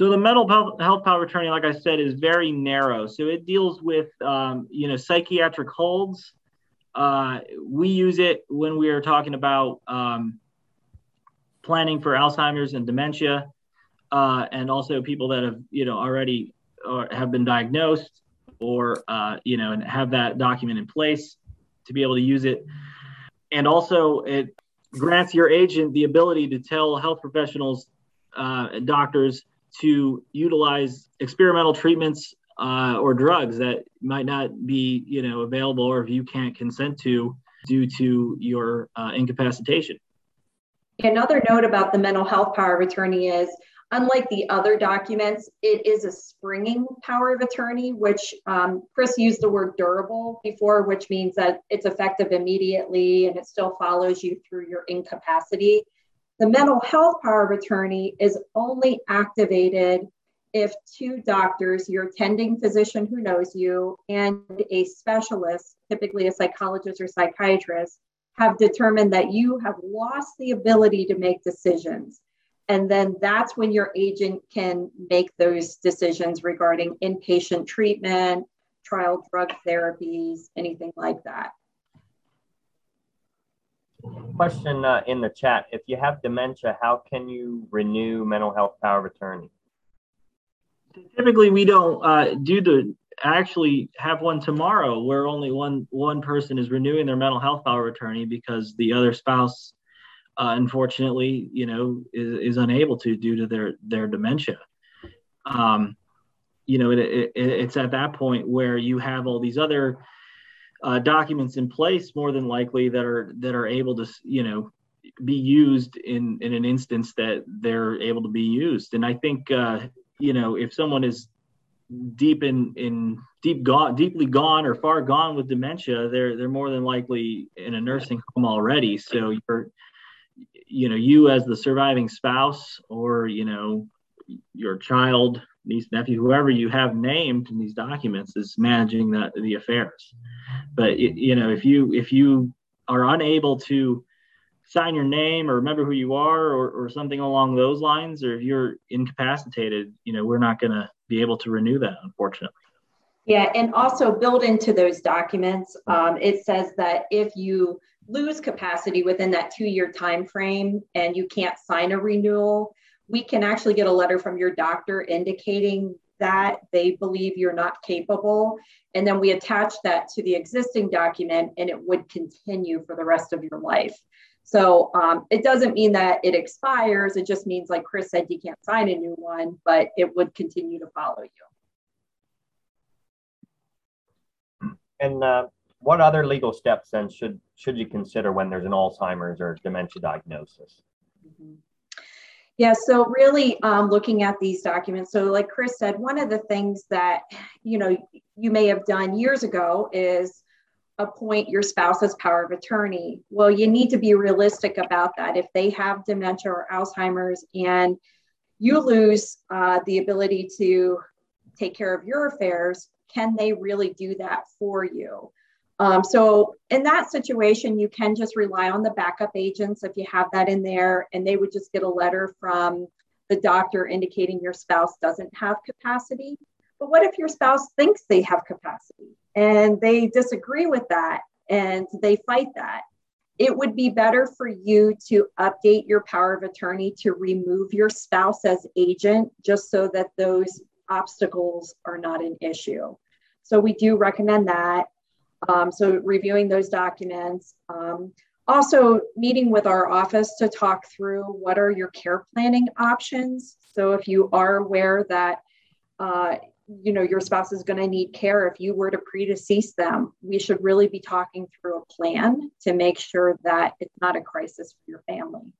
So the mental health power of attorney, like I said, is very narrow. So it deals with, um, you know, psychiatric holds. Uh, we use it when we are talking about um, planning for Alzheimer's and dementia, uh, and also people that have, you know, already have been diagnosed or, uh, you know, and have that document in place to be able to use it. And also, it grants your agent the ability to tell health professionals, uh, doctors, to utilize experimental treatments uh, or drugs that might not be you know available or if you can't consent to due to your uh, incapacitation. Another note about the mental health power of attorney is unlike the other documents it is a springing power of attorney which um, chris used the word durable before which means that it's effective immediately and it still follows you through your incapacity the mental health power of attorney is only activated if two doctors, your attending physician who knows you, and a specialist, typically a psychologist or psychiatrist, have determined that you have lost the ability to make decisions. And then that's when your agent can make those decisions regarding inpatient treatment, trial drug therapies, anything like that. Question uh, in the chat. If you have dementia, how can you renew mental health power of attorney? Typically, we don't uh, do the actually have one tomorrow where only one one person is renewing their mental health power of attorney because the other spouse, uh, unfortunately, you know, is, is unable to due to their their dementia. Um, you know, it, it, it's at that point where you have all these other uh, documents in place more than likely that are that are able to you know be used in in an instance that they're able to be used. And i think uh, you know if someone is deep in in deep gone deeply gone or far gone with dementia they're they're more than likely in a nursing home already. So you're you know you as the surviving spouse or you know your child niece, nephew, whoever you have named in these documents is managing the, the affairs. But you know, if you if you are unable to sign your name or remember who you are or, or something along those lines, or if you're incapacitated, you know, we're not going to be able to renew that, unfortunately. Yeah, and also build into those documents, um, it says that if you lose capacity within that two-year time frame and you can't sign a renewal, we can actually get a letter from your doctor indicating that they believe you're not capable. And then we attach that to the existing document and it would continue for the rest of your life. So um, it doesn't mean that it expires. It just means, like Chris said, you can't sign a new one, but it would continue to follow you. And uh, what other legal steps then should should you consider when there's an Alzheimer's or dementia diagnosis? Mm-hmm. Yeah, so really um, looking at these documents. So, like Chris said, one of the things that you know you may have done years ago is appoint your spouse as power of attorney. Well, you need to be realistic about that. If they have dementia or Alzheimer's and you lose uh, the ability to take care of your affairs, can they really do that for you? Um, so in that situation, you can just rely on the backup agents if you have that in there, and they would just get a letter from the doctor indicating your spouse doesn't have capacity. But what if your spouse thinks they have capacity and they disagree with that and they fight that? It would be better for you to update your power of attorney to remove your spouse as agent just so that those obstacles are not an issue. So we do recommend that. Um, so reviewing those documents. Um, also meeting with our office to talk through what are your care planning options. So if you are aware that uh, you know your spouse is going to need care if you were to predecease them we should really be talking through a plan to make sure that it's not a crisis for your family